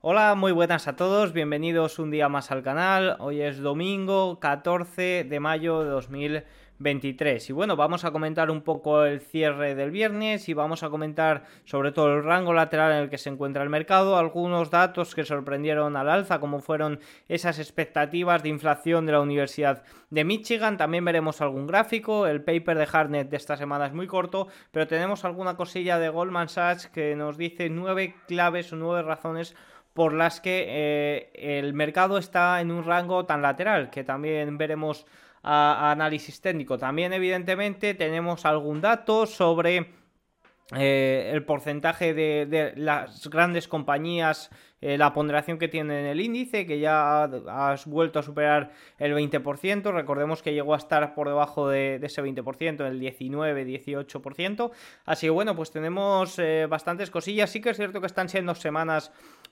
Hola, muy buenas a todos, bienvenidos un día más al canal. Hoy es domingo 14 de mayo de 2023 y bueno, vamos a comentar un poco el cierre del viernes y vamos a comentar sobre todo el rango lateral en el que se encuentra el mercado, algunos datos que sorprendieron al alza como fueron esas expectativas de inflación de la Universidad de Michigan, también veremos algún gráfico, el paper de Harnett de esta semana es muy corto, pero tenemos alguna cosilla de Goldman Sachs que nos dice nueve claves o nueve razones por las que eh, el mercado está en un rango tan lateral, que también veremos a, análisis técnico. También, evidentemente, tenemos algún dato sobre eh, el porcentaje de, las grandes compañías, eh, la ponderación que tiene en el índice, que ya has vuelto a superar el 20%. Recordemos que llegó a estar por debajo de, ese 20%, el 19-18%. Así que bueno, pues tenemos bastantes cosillas. Sí que es cierto que están siendo semanas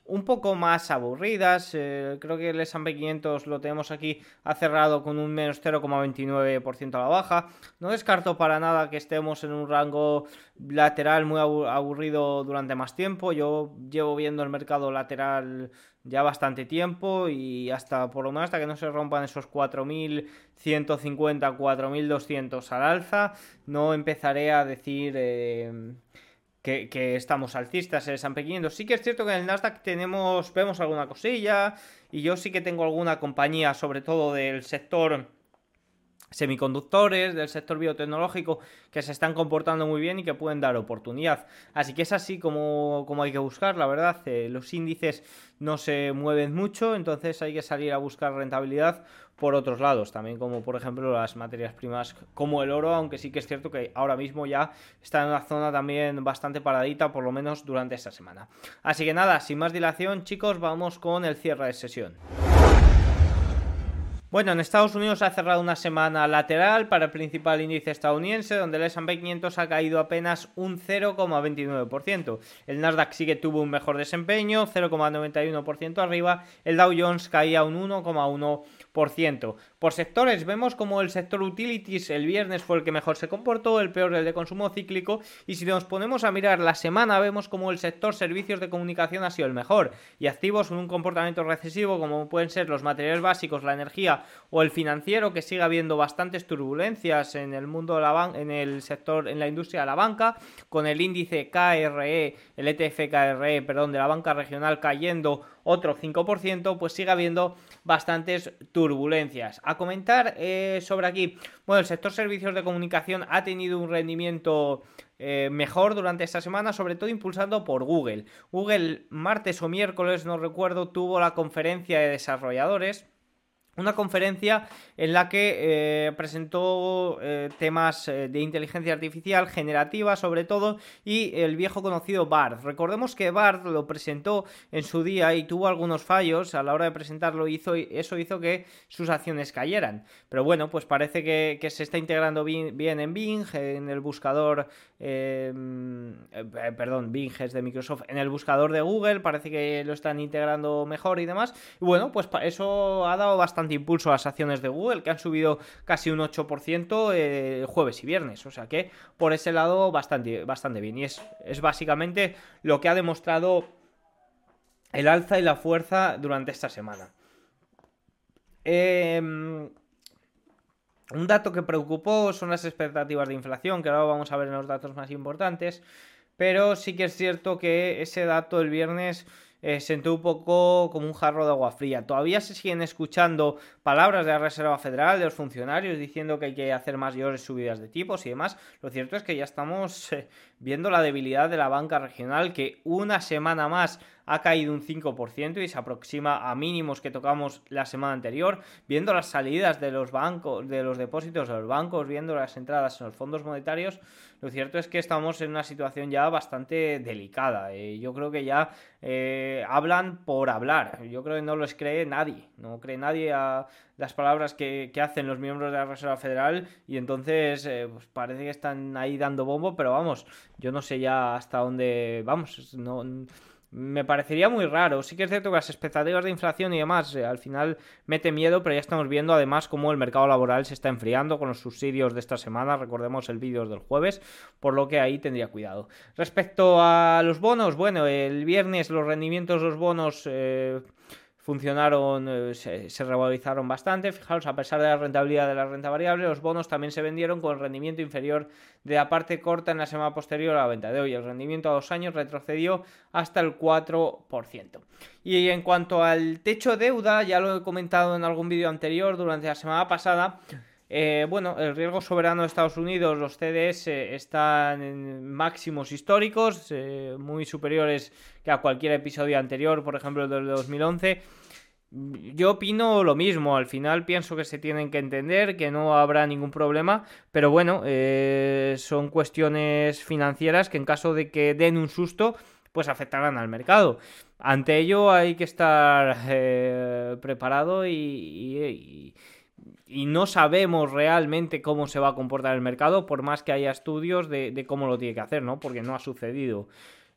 un poco más aburridas. Eh, creo que el S&P 500 lo tenemos aquí ha cerrado con un menos 0,29% a la baja. No descarto para nada que estemos en un rango lateral muy aburrido durante más tiempo. Yo llevo viendo el mercado lateral ya bastante tiempo y hasta por lo menos hasta que no se rompan esos 4.150, 4.200 al alza, no empezaré a decir... Eh, que, estamos alcistas en el S&P 500. Sí que es cierto que en el Nasdaq tenemos, vemos alguna cosilla y yo sí que tengo alguna compañía, sobre todo del sector semiconductores, del sector biotecnológico, que se están comportando muy bien y que pueden dar oportunidad. Así que es así como, como hay que buscar, la verdad. Eh, los índices no se mueven mucho, entonces hay que salir a buscar rentabilidad por otros lados, también como por ejemplo las materias primas como el oro, aunque sí que es cierto que ahora mismo ya está en una zona también bastante paradita, por lo menos durante esta semana. Así que nada, sin más dilación chicos, vamos con el cierre de sesión. Bueno, en Estados Unidos ha cerrado una semana lateral para el principal índice estadounidense, donde el S&P 500 ha caído apenas un 0,29%. El Nasdaq sí que tuvo un mejor desempeño, 0,91% arriba. El Dow Jones caía un 1,1%. Por sectores, vemos como el sector utilities el viernes fue el que mejor se comportó, el peor el de consumo cíclico, y si nos ponemos a mirar la semana, vemos como el sector servicios de comunicación ha sido el mejor, y activos con un comportamiento recesivo, como pueden ser los materiales básicos, la energía o el financiero, que sigue habiendo bastantes turbulencias en el mundo de la banca, en el sector, en la industria de la banca, con el índice KRE, el ETF KRE, perdón, de la banca regional cayendo otro 5%, pues sigue habiendo bastantes turbulencias. A comentar eh, sobre aquí, bueno, el sector servicios de comunicación ha tenido un rendimiento eh, mejor durante esta semana, sobre todo impulsado por Google. Google martes o miércoles, no recuerdo, tuvo la conferencia de desarrolladores una conferencia en la que eh, presentó eh, temas eh, de inteligencia artificial generativa sobre todo y el viejo conocido BART. Recordemos que BART lo presentó en su día y tuvo algunos fallos a la hora de presentarlo hizo, eso hizo que sus acciones cayeran. Pero bueno, pues parece que, se está integrando bien, en Bing, en el buscador, perdón, Bing es de Microsoft, en el buscador de Google, parece que lo están integrando mejor y demás. Y bueno, pues eso ha dado bastante impulso a las acciones de Google, que han subido casi un 8% eh, jueves y viernes. O sea que por ese lado bastante, bastante bien. Y es, es básicamente lo que ha demostrado el alza y la fuerza durante esta semana. Em, un dato que preocupó son las expectativas de inflación, que ahora vamos a ver en los datos más importantes. Pero sí que es cierto que ese dato el viernes eh, sentó un poco como un jarro de agua fría. Todavía se siguen escuchando palabras de la Reserva Federal, de los funcionarios, diciendo que hay que hacer mayores subidas de tipos y demás. Lo cierto es que ya estamos eh, viendo la debilidad de la banca regional, que una semana más ha caído un 5% y se aproxima a mínimos que tocamos la semana anterior, viendo las salidas de los bancos, de los depósitos de los bancos, viendo las entradas en los fondos monetarios, lo cierto es que estamos en una situación ya bastante delicada. Eh, yo creo que ya eh, hablan por hablar. Yo creo que no los cree nadie. No cree nadie a las palabras que, hacen los miembros de la Reserva Federal y entonces eh, pues parece que están ahí dando bombo, pero vamos, yo no sé ya hasta dónde vamos. No, me parecería muy raro. Sí que es cierto que las expectativas de inflación y demás eh, al final mete miedo, pero ya estamos viendo además cómo el mercado laboral se está enfriando con los subsidios de esta semana. Recordemos el vídeo del jueves, por lo que ahí tendría cuidado. Respecto a los bonos, bueno, el viernes los rendimientos de los bonos... Eh, funcionaron, eh, se, revalorizaron bastante. Fijaros, a pesar de la rentabilidad de la renta variable, los bonos también se vendieron con rendimiento inferior de la parte corta en la semana posterior a la venta de hoy. El rendimiento a dos años retrocedió hasta el 4%. Y en cuanto al techo deuda, ya lo he comentado en algún vídeo anterior durante la semana pasada. Eh, bueno, el riesgo soberano de Estados Unidos, los CDS, están en máximos históricos, eh, muy superiores que a cualquier episodio anterior, por ejemplo el del 2011. Yo opino lo mismo, al final pienso que se tienen que entender, que no habrá ningún problema, pero bueno, eh, son cuestiones financieras que en caso de que den un susto, pues afectarán al mercado. Ante ello hay que estar preparado y no sabemos realmente cómo se va a comportar el mercado, por más que haya estudios de, cómo lo tiene que hacer, ¿no? Porque no ha sucedido.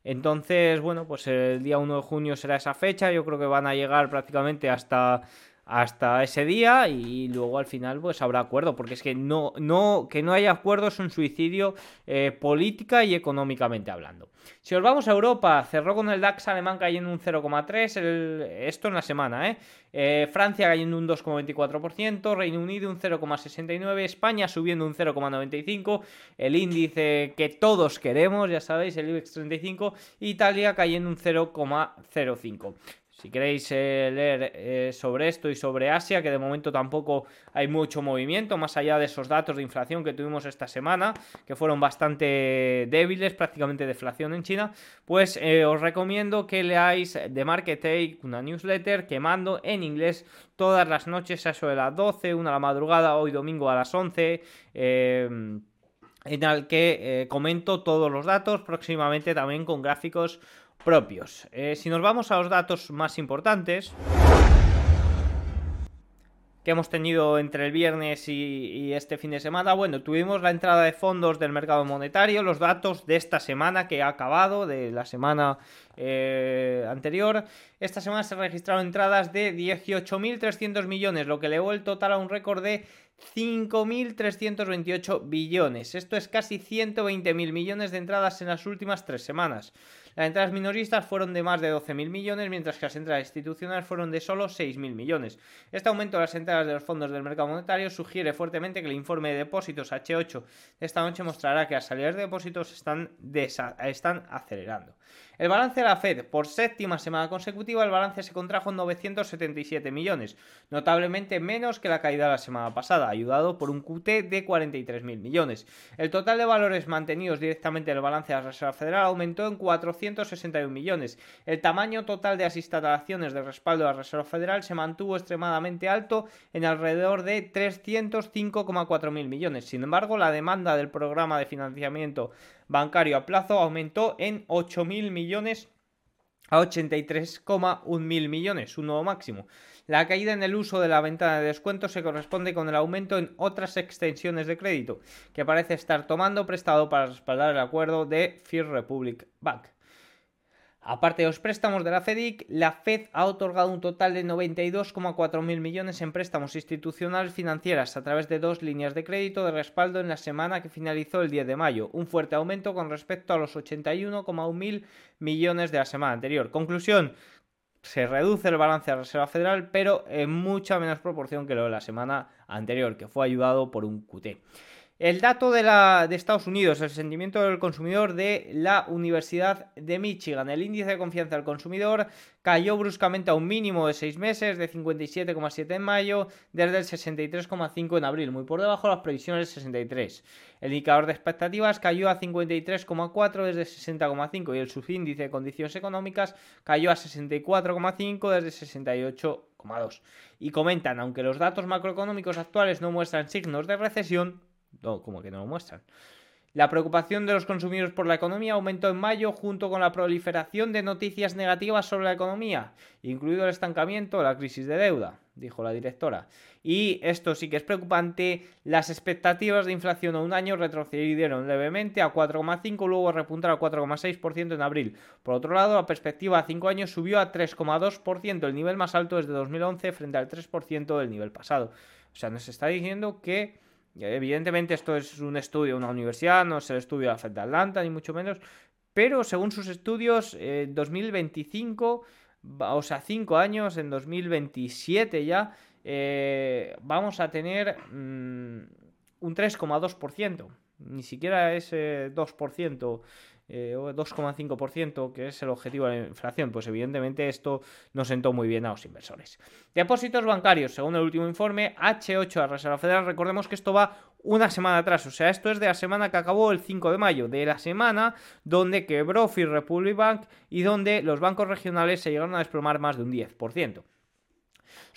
Entonces, bueno, pues el día 1 de junio será esa fecha, yo creo que van a llegar prácticamente hasta hasta ese día y luego al final pues habrá acuerdo porque es que no no que no haya acuerdo es un suicidio eh, política y económicamente hablando si os vamos a Europa cerró con el DAX alemán cayendo un 0,3 esto en la semana ¿eh? ¿eh? Francia cayendo un 2,24% Reino Unido un 0,69 España subiendo un 0,95 el índice que todos queremos ya sabéis el IBEX 35 Italia cayendo un 0,05 si queréis eh, leer eh, sobre esto y sobre Asia, que de momento tampoco hay mucho movimiento, más allá de esos datos de inflación que tuvimos esta semana, que fueron bastante débiles, prácticamente deflación en China, pues eh, os recomiendo que leáis The Market Take, una newsletter que mando en inglés todas las noches a eso de las 12, una a la madrugada, hoy domingo a las 11 en el que comento todos los datos, próximamente también con gráficos propios. Eh, si nos vamos a los datos más importantes que hemos tenido entre el viernes y, este fin de semana, bueno, tuvimos la entrada de fondos del mercado monetario, los datos de esta semana que ha acabado, de la semana eh, anterior. Esta semana se registraron entradas de 18.300 millones, lo que elevó el total a un récord de 5.328 billones. Esto es casi 120.000 millones de entradas en las últimas tres semanas. Las entradas minoristas fueron de más de 12.000 millones, mientras que las entradas institucionales fueron de solo 6.000 millones. Este aumento de las entradas de los fondos del mercado monetario sugiere fuertemente que el informe de depósitos H8 de esta noche mostrará que las salidas de depósitos están, están acelerando. El balance de la Fed, por séptima semana consecutiva, el balance se contrajo en 977 millones, notablemente menos que la caída de la semana pasada, ayudado por un QT de 43.000 millones. El total de valores mantenidos directamente en el balance de la Reserva Federal aumentó en 461 millones. El tamaño total de las instalaciones de respaldo de la Reserva Federal se mantuvo extremadamente alto en alrededor de 305,4 mil millones. Sin embargo, la demanda del programa de financiamiento bancario a plazo aumentó en 8.000 millones a 83,1 mil millones, un nuevo máximo. La caída en el uso de la ventana de descuento se corresponde con el aumento en otras extensiones de crédito, que parece estar tomando prestado para respaldar el acuerdo de First Republic Bank. Aparte de los préstamos de la FEDIC, la Fed ha otorgado un total de 92,4 mil millones en préstamos institucionales financieras a través de dos líneas de crédito de respaldo en la semana que finalizó el 10 de mayo, un fuerte aumento con respecto a los 81,1 mil millones de la semana anterior. Conclusión, se reduce el balance de la Reserva Federal, pero en mucha menos proporción que lo de la semana anterior, que fue ayudado por un QT. El dato de, la, de Estados Unidos, el sentimiento del consumidor de la Universidad de Michigan. El índice de confianza del consumidor cayó bruscamente a un mínimo de 6 meses, de 57,7 en mayo, desde el 63,5 en abril, muy por debajo de las previsiones del 63. El indicador de expectativas cayó a 53,4 desde 60,5 y el subíndice de condiciones económicas cayó a 64,5 desde 68,2. Y comentan, aunque los datos macroeconómicos actuales no muestran signos de recesión, como que no lo muestran. La preocupación de los consumidores por la economía aumentó en mayo junto con la proliferación de noticias negativas sobre la economía, incluido el estancamiento la crisis de deuda. dijo la directora. Y esto sí que es preocupante, las expectativas de inflación a un año retrocedieron levemente a 4,5, luego repuntaron a 4,6% en abril. Por otro lado, la perspectiva a 5 años subió a 3,2%, el nivel más alto desde 2011 frente al 3% del nivel pasado. O sea, nos está diciendo que Evidentemente esto es un estudio una universidad, no es el estudio de la Fed de Atlanta, ni mucho menos, pero según sus estudios, en 2025, o sea, 5 años, en 2027 ya, eh, vamos a tener mm, un 3,2%. Ni siquiera ese 2% eh, 2,5%, que es el objetivo de la inflación, pues evidentemente esto no sentó muy bien a los inversores. Depósitos bancarios, según el último informe, H8 a Reserva Federal, recordemos que esto va una semana atrás, o sea, esto es de la semana que acabó el 5 de mayo, de la semana donde quebró First Republic Bank y donde los bancos regionales se llegaron a desplomar más de un 10%.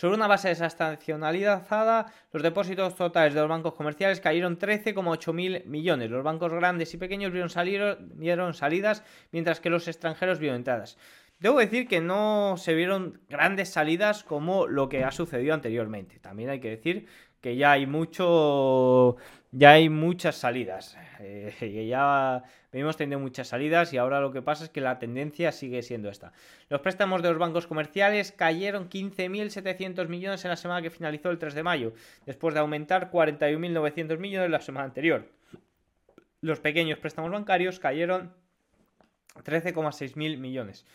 Sobre una base desestacionalizada, los depósitos totales de los bancos comerciales cayeron 13,8 mil millones. Los bancos grandes y pequeños vieron, vieron salidas, mientras que los extranjeros vieron entradas. Debo decir que no se vieron grandes salidas como lo que ha sucedido anteriormente. También hay que decir que ya hay mucho ya hay muchas salidas. Eh, ya venimos teniendo muchas salidas y ahora lo que pasa es que la tendencia sigue siendo esta. Los préstamos de los bancos comerciales cayeron 15.700 millones en la semana que finalizó el 3 de mayo, después de aumentar 41.900 millones la semana anterior. Los pequeños préstamos bancarios cayeron 13,6 mil millones.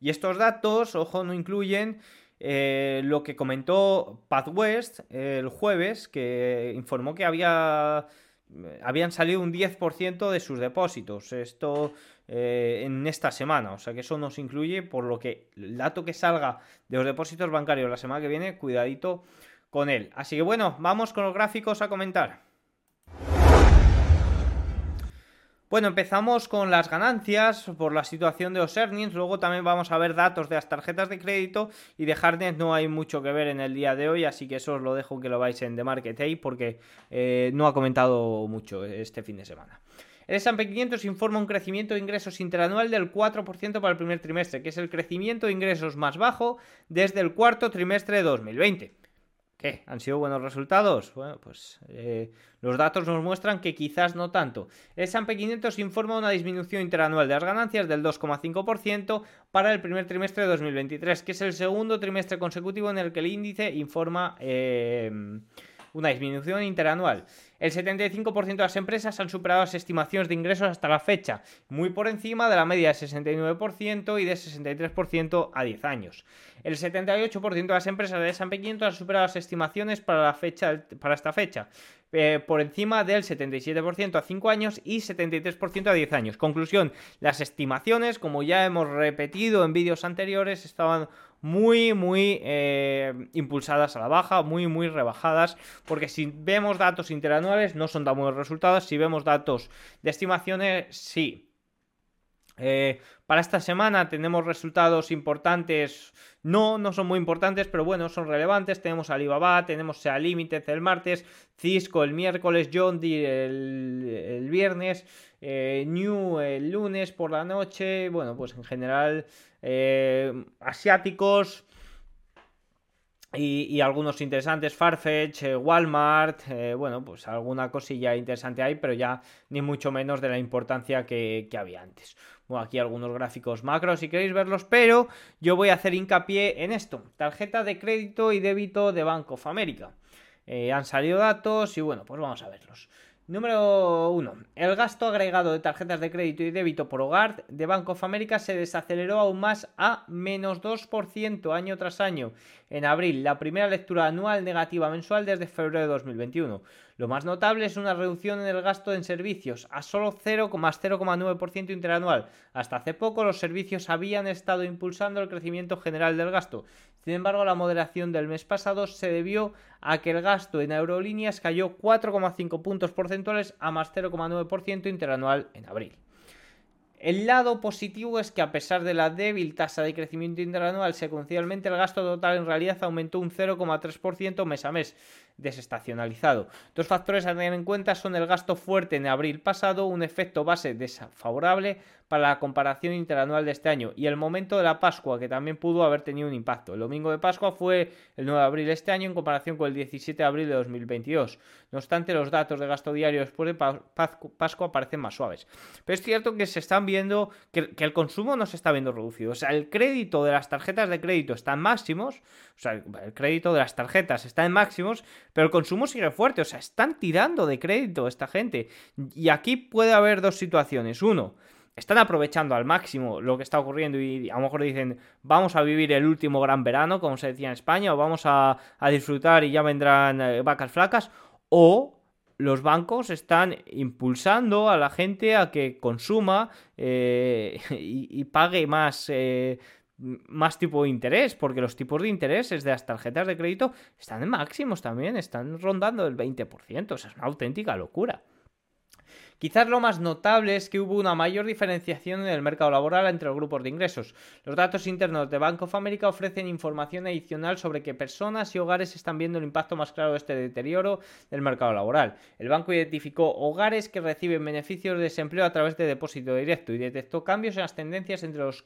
Y estos datos, ojo, no incluyen eh, lo que comentó Pat West el jueves, que informó que había, habían salido un 10% de sus depósitos. Esto eh, en esta semana. O sea que eso nos incluye, por lo que el dato que salga de los depósitos bancarios la semana que viene, cuidadito con él. Así que bueno, vamos con los gráficos a comentar. Bueno, empezamos con las ganancias por la situación de los earnings, luego también vamos a ver datos de las tarjetas de crédito y de Hardnet no hay mucho que ver en el día de hoy, así que eso os lo dejo que lo vais en The Market Day porque eh, no ha comentado mucho este fin de semana. El S&P 500 informa un crecimiento de ingresos interanual del 4% para el primer trimestre, que es el crecimiento de ingresos más bajo desde el cuarto trimestre de 2020. ¿Han sido buenos resultados? Bueno, pues eh, los datos nos muestran que quizás no tanto. El S&P 500 informa una disminución interanual de las ganancias del 2,5% para el primer trimestre de 2023, que es el segundo trimestre consecutivo en el que el índice informa eh, una disminución interanual. El 75% de las empresas han superado las estimaciones de ingresos hasta la fecha, muy por encima de la media de 69% y de 63% a 10 años. El 78% de las empresas de S&P 500 han superado las estimaciones para, la fecha, para esta fecha, eh, por encima del 77% a 5 años y 73% a 10 años. Conclusión, las estimaciones, como ya hemos repetido en vídeos anteriores, estaban muy, muy eh, impulsadas a la baja, muy, muy rebajadas, porque si vemos datos interanuales no son tan buenos resultados, si vemos datos de estimaciones, sí. Eh, para esta semana tenemos resultados importantes, no, no son muy importantes, pero bueno, son relevantes. Tenemos Alibaba, tenemos Sea Limited el martes, Cisco el miércoles, John Deere el viernes, eh, New el lunes por la noche, bueno, pues en general eh, asiáticos y, algunos interesantes, Farfetch, eh, Walmart, bueno, pues alguna cosilla interesante hay, pero ya ni mucho menos de la importancia que, había antes. Bueno, aquí algunos gráficos macros si queréis verlos, pero yo voy a hacer hincapié en esto, tarjeta de crédito y débito de Bank of America. han salido datos y bueno, pues vamos a verlos. Número 1. El gasto agregado de tarjetas de crédito y débito por hogar de Bank of America se desaceleró aún más a menos 2% año tras año en abril, la primera lectura anual negativa mensual desde febrero de 2021. Lo más notable es una reducción en el gasto en servicios a solo 0,09% interanual. Hasta hace poco los servicios habían estado impulsando el crecimiento general del gasto. Sin embargo, la moderación del mes pasado se debió a que el gasto en aerolíneas cayó 4,5 puntos porcentuales a más 0,9% interanual en abril. El lado positivo es que a pesar de la débil tasa de crecimiento interanual secuencialmente, el gasto total en realidad aumentó un 0,3% mes a mes, desestacionalizado. Dos factores a tener en cuenta son el gasto fuerte en abril pasado, un efecto base desfavorable para la comparación interanual de este año y el momento de la Pascua, que también pudo haber tenido un impacto. El domingo de Pascua fue el 9 de abril de este año en comparación con el 17 de abril de 2022. No obstante, los datos de gasto diario después de Pascua parecen más suaves. Pero es cierto que se están viendo que, el consumo no se está viendo reducido. O sea, el crédito de las tarjetas de crédito está en máximos, o sea, el crédito de las tarjetas está en máximos, pero el consumo sigue fuerte. O sea, están tirando de crédito esta gente. Y aquí puede haber dos situaciones. Uno, están aprovechando al máximo lo que está ocurriendo y a lo mejor dicen vamos a vivir el último gran verano, como se decía en España, o vamos a, disfrutar y ya vendrán eh, vacas flacas, o los bancos están impulsando a la gente a que consuma eh, y, pague más, eh, más tipo de interés, porque los tipos de intereses de las tarjetas de crédito están en máximos también, están rondando el 20%, o sea, es una auténtica locura. Quizás lo más notable es que hubo una mayor diferenciación en el mercado laboral entre los grupos de ingresos. Los datos internos de Bank of America ofrecen información adicional sobre qué personas y hogares están viendo el impacto más claro de este deterioro del mercado laboral. El banco identificó hogares que reciben beneficios de desempleo a través de depósito directo y detectó cambios en las tendencias entre los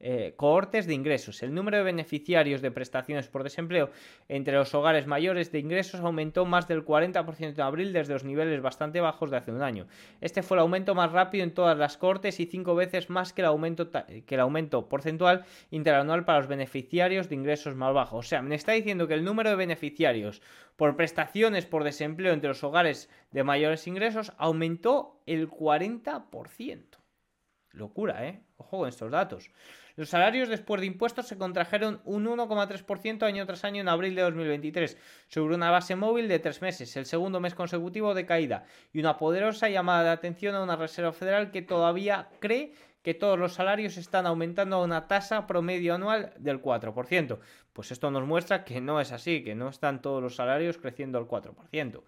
eh, cohortes de ingresos. El número de beneficiarios de prestaciones por desempleo entre los hogares mayores de ingresos aumentó más del 40% en abril desde los niveles bastante bajos de hace un año. Este fue el aumento más rápido en todas las cortes y cinco veces más que el aumento, que el aumento porcentual interanual para los beneficiarios de ingresos más bajos. O sea, me está diciendo que el número de beneficiarios por prestaciones por desempleo entre los hogares de mayores ingresos aumentó el 40%. Locura, ¿eh? Ojo con estos datos. Los salarios después de impuestos se contrajeron un 1,3% año tras año en abril de 2023, sobre una base móvil de tres meses, el segundo mes consecutivo de caída, y una poderosa llamada de atención a una Reserva Federal que todavía cree que todos los salarios están aumentando a una tasa promedio anual del 4%. Pues esto nos muestra que no es así, que no están todos los salarios creciendo al 4%.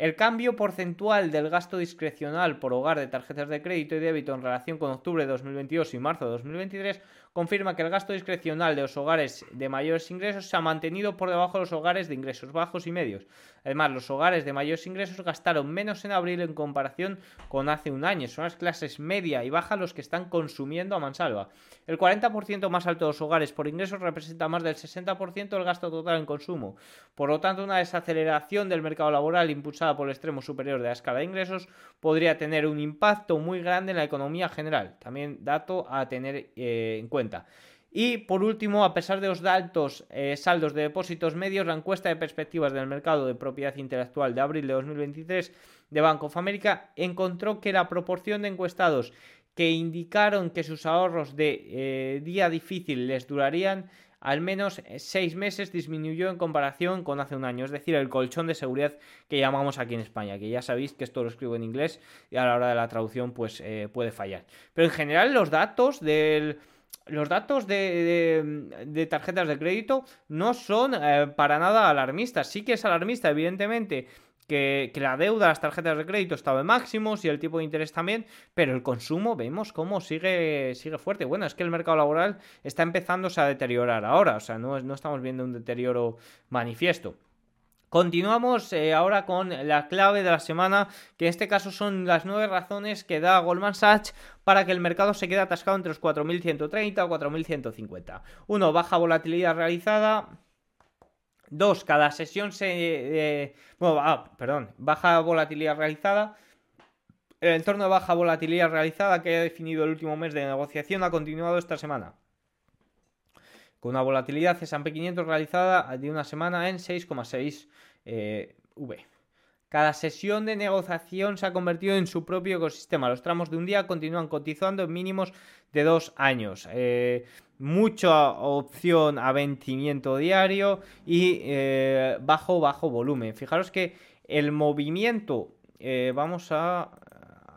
El cambio porcentual del gasto discrecional por hogar de tarjetas de crédito y débito en relación con octubre de 2022 y marzo de 2023 confirma que el gasto discrecional de los hogares de mayores ingresos se ha mantenido por debajo de los hogares de ingresos bajos y medios. Además, los hogares de mayores ingresos gastaron menos en abril en comparación con hace un año. Son las clases media y baja los que están consumiendo a mansalva. El 40% más alto de los hogares por ingresos representa más del 60% del gasto total en consumo. Por lo tanto, una desaceleración del mercado laboral impulsada por el extremo superior de la escala de ingresos podría tener un impacto muy grande en la economía general. También dato a tener eh, en cuenta. Y por último, a pesar de los altos eh, saldos de depósitos medios, la encuesta de perspectivas del mercado de propiedad intelectual de abril de 2023 de Bank of America encontró que la proporción de encuestados que indicaron que sus ahorros de eh, día difícil les durarían al menos seis meses disminuyó en comparación con hace un año, es decir, el colchón de seguridad que llamamos aquí en España, que ya sabéis que esto lo escribo en inglés y a la hora de la traducción pues eh, puede fallar. Pero en general los datos del los datos de, tarjetas de crédito no son eh, para nada alarmistas. Sí que es alarmista, evidentemente, que, la deuda, las tarjetas de crédito estaba en máximos y el tipo de interés también, pero el consumo vemos cómo sigue, fuerte. Bueno, es que el mercado laboral está empezándose a deteriorar ahora, o sea, no estamos viendo un deterioro manifiesto. Continuamos eh, ahora con la clave de la semana, que en este caso son las nueve razones que da Goldman Sachs para que el mercado se quede atascado entre los 4.130 o 4.150. Uno, baja volatilidad realizada. Dos, cada sesión se... Eh, bueno, ah, perdón, baja volatilidad realizada. El entorno de baja volatilidad realizada que ha definido el último mes de negociación ha continuado esta semana con una volatilidad S&P 500 realizada de una semana en 6,6 eh, V. Cada sesión de negociación se ha convertido en su propio ecosistema. Los tramos de un día continúan cotizando en mínimos de dos años. Eh, mucha opción a vencimiento diario y eh, bajo, bajo volumen. Fijaros que el movimiento, vamos a,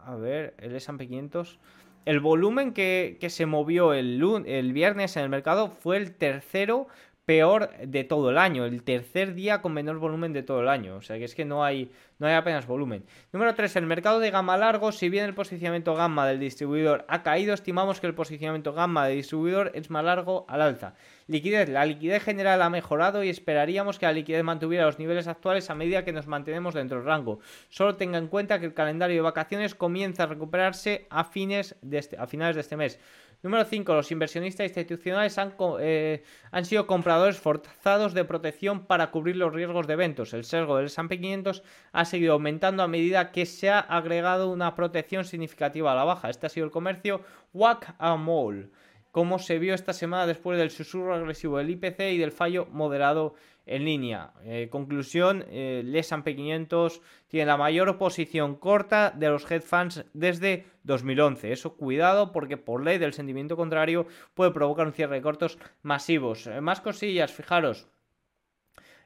a ver, el S&P 500 el volumen que, se movió el, el, viernes en el mercado fue el tercero peor de todo el año, el tercer día con menor volumen de todo el año, o sea que es que no hay, no hay apenas volumen. Número 3, el mercado de gama largo, si bien el posicionamiento gamma del distribuidor ha caído, estimamos que el posicionamiento gamma del distribuidor es más largo al alza. Liquidez, la liquidez general ha mejorado y esperaríamos que la liquidez mantuviera los niveles actuales a medida que nos mantenemos dentro del rango. Solo tenga en cuenta que el calendario de vacaciones comienza a recuperarse a, fines de este, a finales de este mes. Número 5. Los inversionistas institucionales han, eh, han, sido compradores forzados de protección para cubrir los riesgos de eventos. El sesgo del S&P 500 ha seguido aumentando a medida que se ha agregado una protección significativa a la baja. Este ha sido el comercio Whack a Mall como se vio esta semana después del susurro agresivo del IPC y del fallo moderado en línea. Eh, conclusión, eh, el S&P 500 tiene la mayor posición corta de los hedge funds desde 2011. Eso cuidado porque por ley del sentimiento contrario puede provocar un cierre de cortos masivos. Eh, más cosillas, fijaros.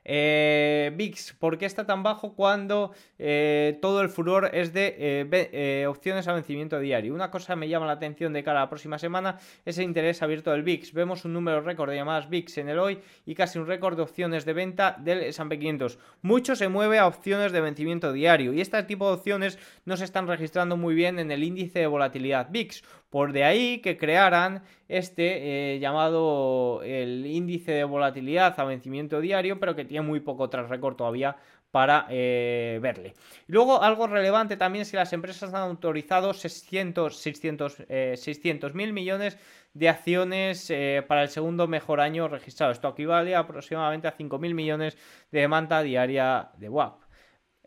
Eh, VIX, ¿por qué está tan bajo cuando eh, todo el furor es de eh, eh, opciones a vencimiento diario? Una cosa me llama la atención de cara a la próxima semana es el interés abierto del VIX. Vemos un número récord de llamadas VIX en el hoy y casi un récord de opciones de venta del S&P 500. Mucho se mueve a opciones de vencimiento diario y este tipo de opciones no se están registrando muy bien en el índice de volatilidad VIX. Por de ahí que crearan este eh, llamado el índice de volatilidad a vencimiento diario, pero que tiene muy poco tras récord todavía para eh, verle. luego, algo relevante también es que las empresas han autorizado 600, 600, eh, mil millones de acciones para el segundo mejor año registrado. Esto equivale aproximadamente a 5.000 millones de demanda diaria de WAP.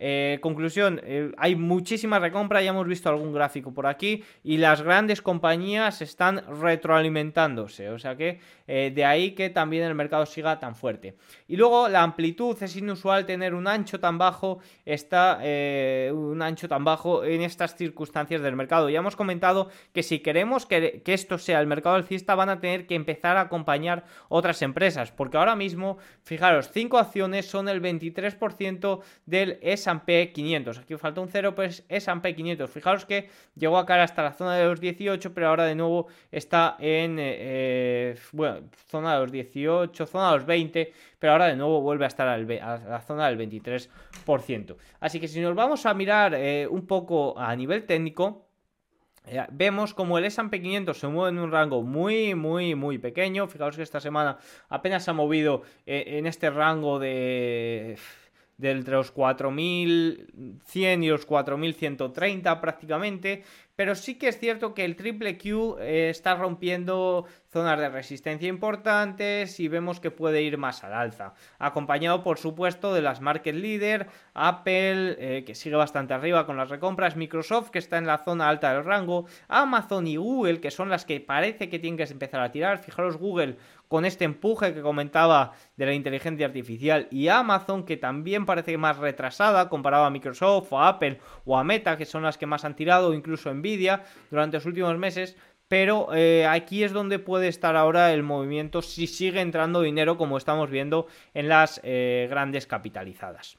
Eh, conclusión, eh, hay muchísima recompra, ya hemos visto algún gráfico por aquí y las grandes compañías están retroalimentándose, o sea que eh, de ahí que también el mercado siga tan fuerte. Y luego la amplitud, es inusual tener un ancho tan bajo, está un ancho tan bajo en estas circunstancias del mercado. Ya hemos comentado que si queremos que, esto sea el mercado alcista van a tener que empezar a acompañar otras empresas, porque ahora mismo, fijaros, 5 acciones son el 23% del S S&P 500. Aquí falta un 0, pues S&P 500. Fijaros que llegó a caer hasta la zona de los 18, pero ahora de nuevo está en, eh, eh, bueno, zona de los 18, zona de los 20, pero ahora de nuevo vuelve a estar a la zona del 23%. Así que si nos vamos a mirar eh, un poco a nivel técnico, Vemos como el S&P 500 se mueve en un rango muy, muy, muy pequeño. Fijaos que esta semana apenas se ha movido en este rango de de entre los 4.100 y los 4.130 prácticamente, pero sí que es cierto que el triple Q eh, está rompiendo zonas de resistencia importantes y vemos que puede ir más al alza. Acompañado, por supuesto, de las market leader, Apple, eh, que sigue bastante arriba con las recompras, Microsoft, que está en la zona alta del rango, Amazon y Google, que son las que parece que tienen que empezar a tirar. Fijaros, Google con este empuje que comentaba de la inteligencia artificial y Amazon, que también parece más retrasada comparado a Microsoft o a Apple o a Meta, que son las que más han tirado, incluso Durante los últimos meses. Pero eh, aquí es donde puede estar ahora el movimiento si sigue entrando dinero como estamos viendo en las eh, grandes capitalizadas.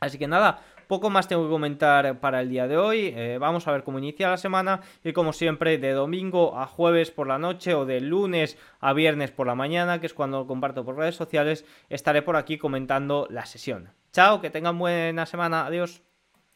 Así que nada, poco más tengo que comentar para el día de hoy. Eh, vamos a ver cómo inicia la semana y como siempre de domingo a jueves por la noche o de lunes a viernes por la mañana, que es cuando comparto por redes sociales, estaré por aquí comentando la sesión. Chao, que tengan buena semana. Adiós.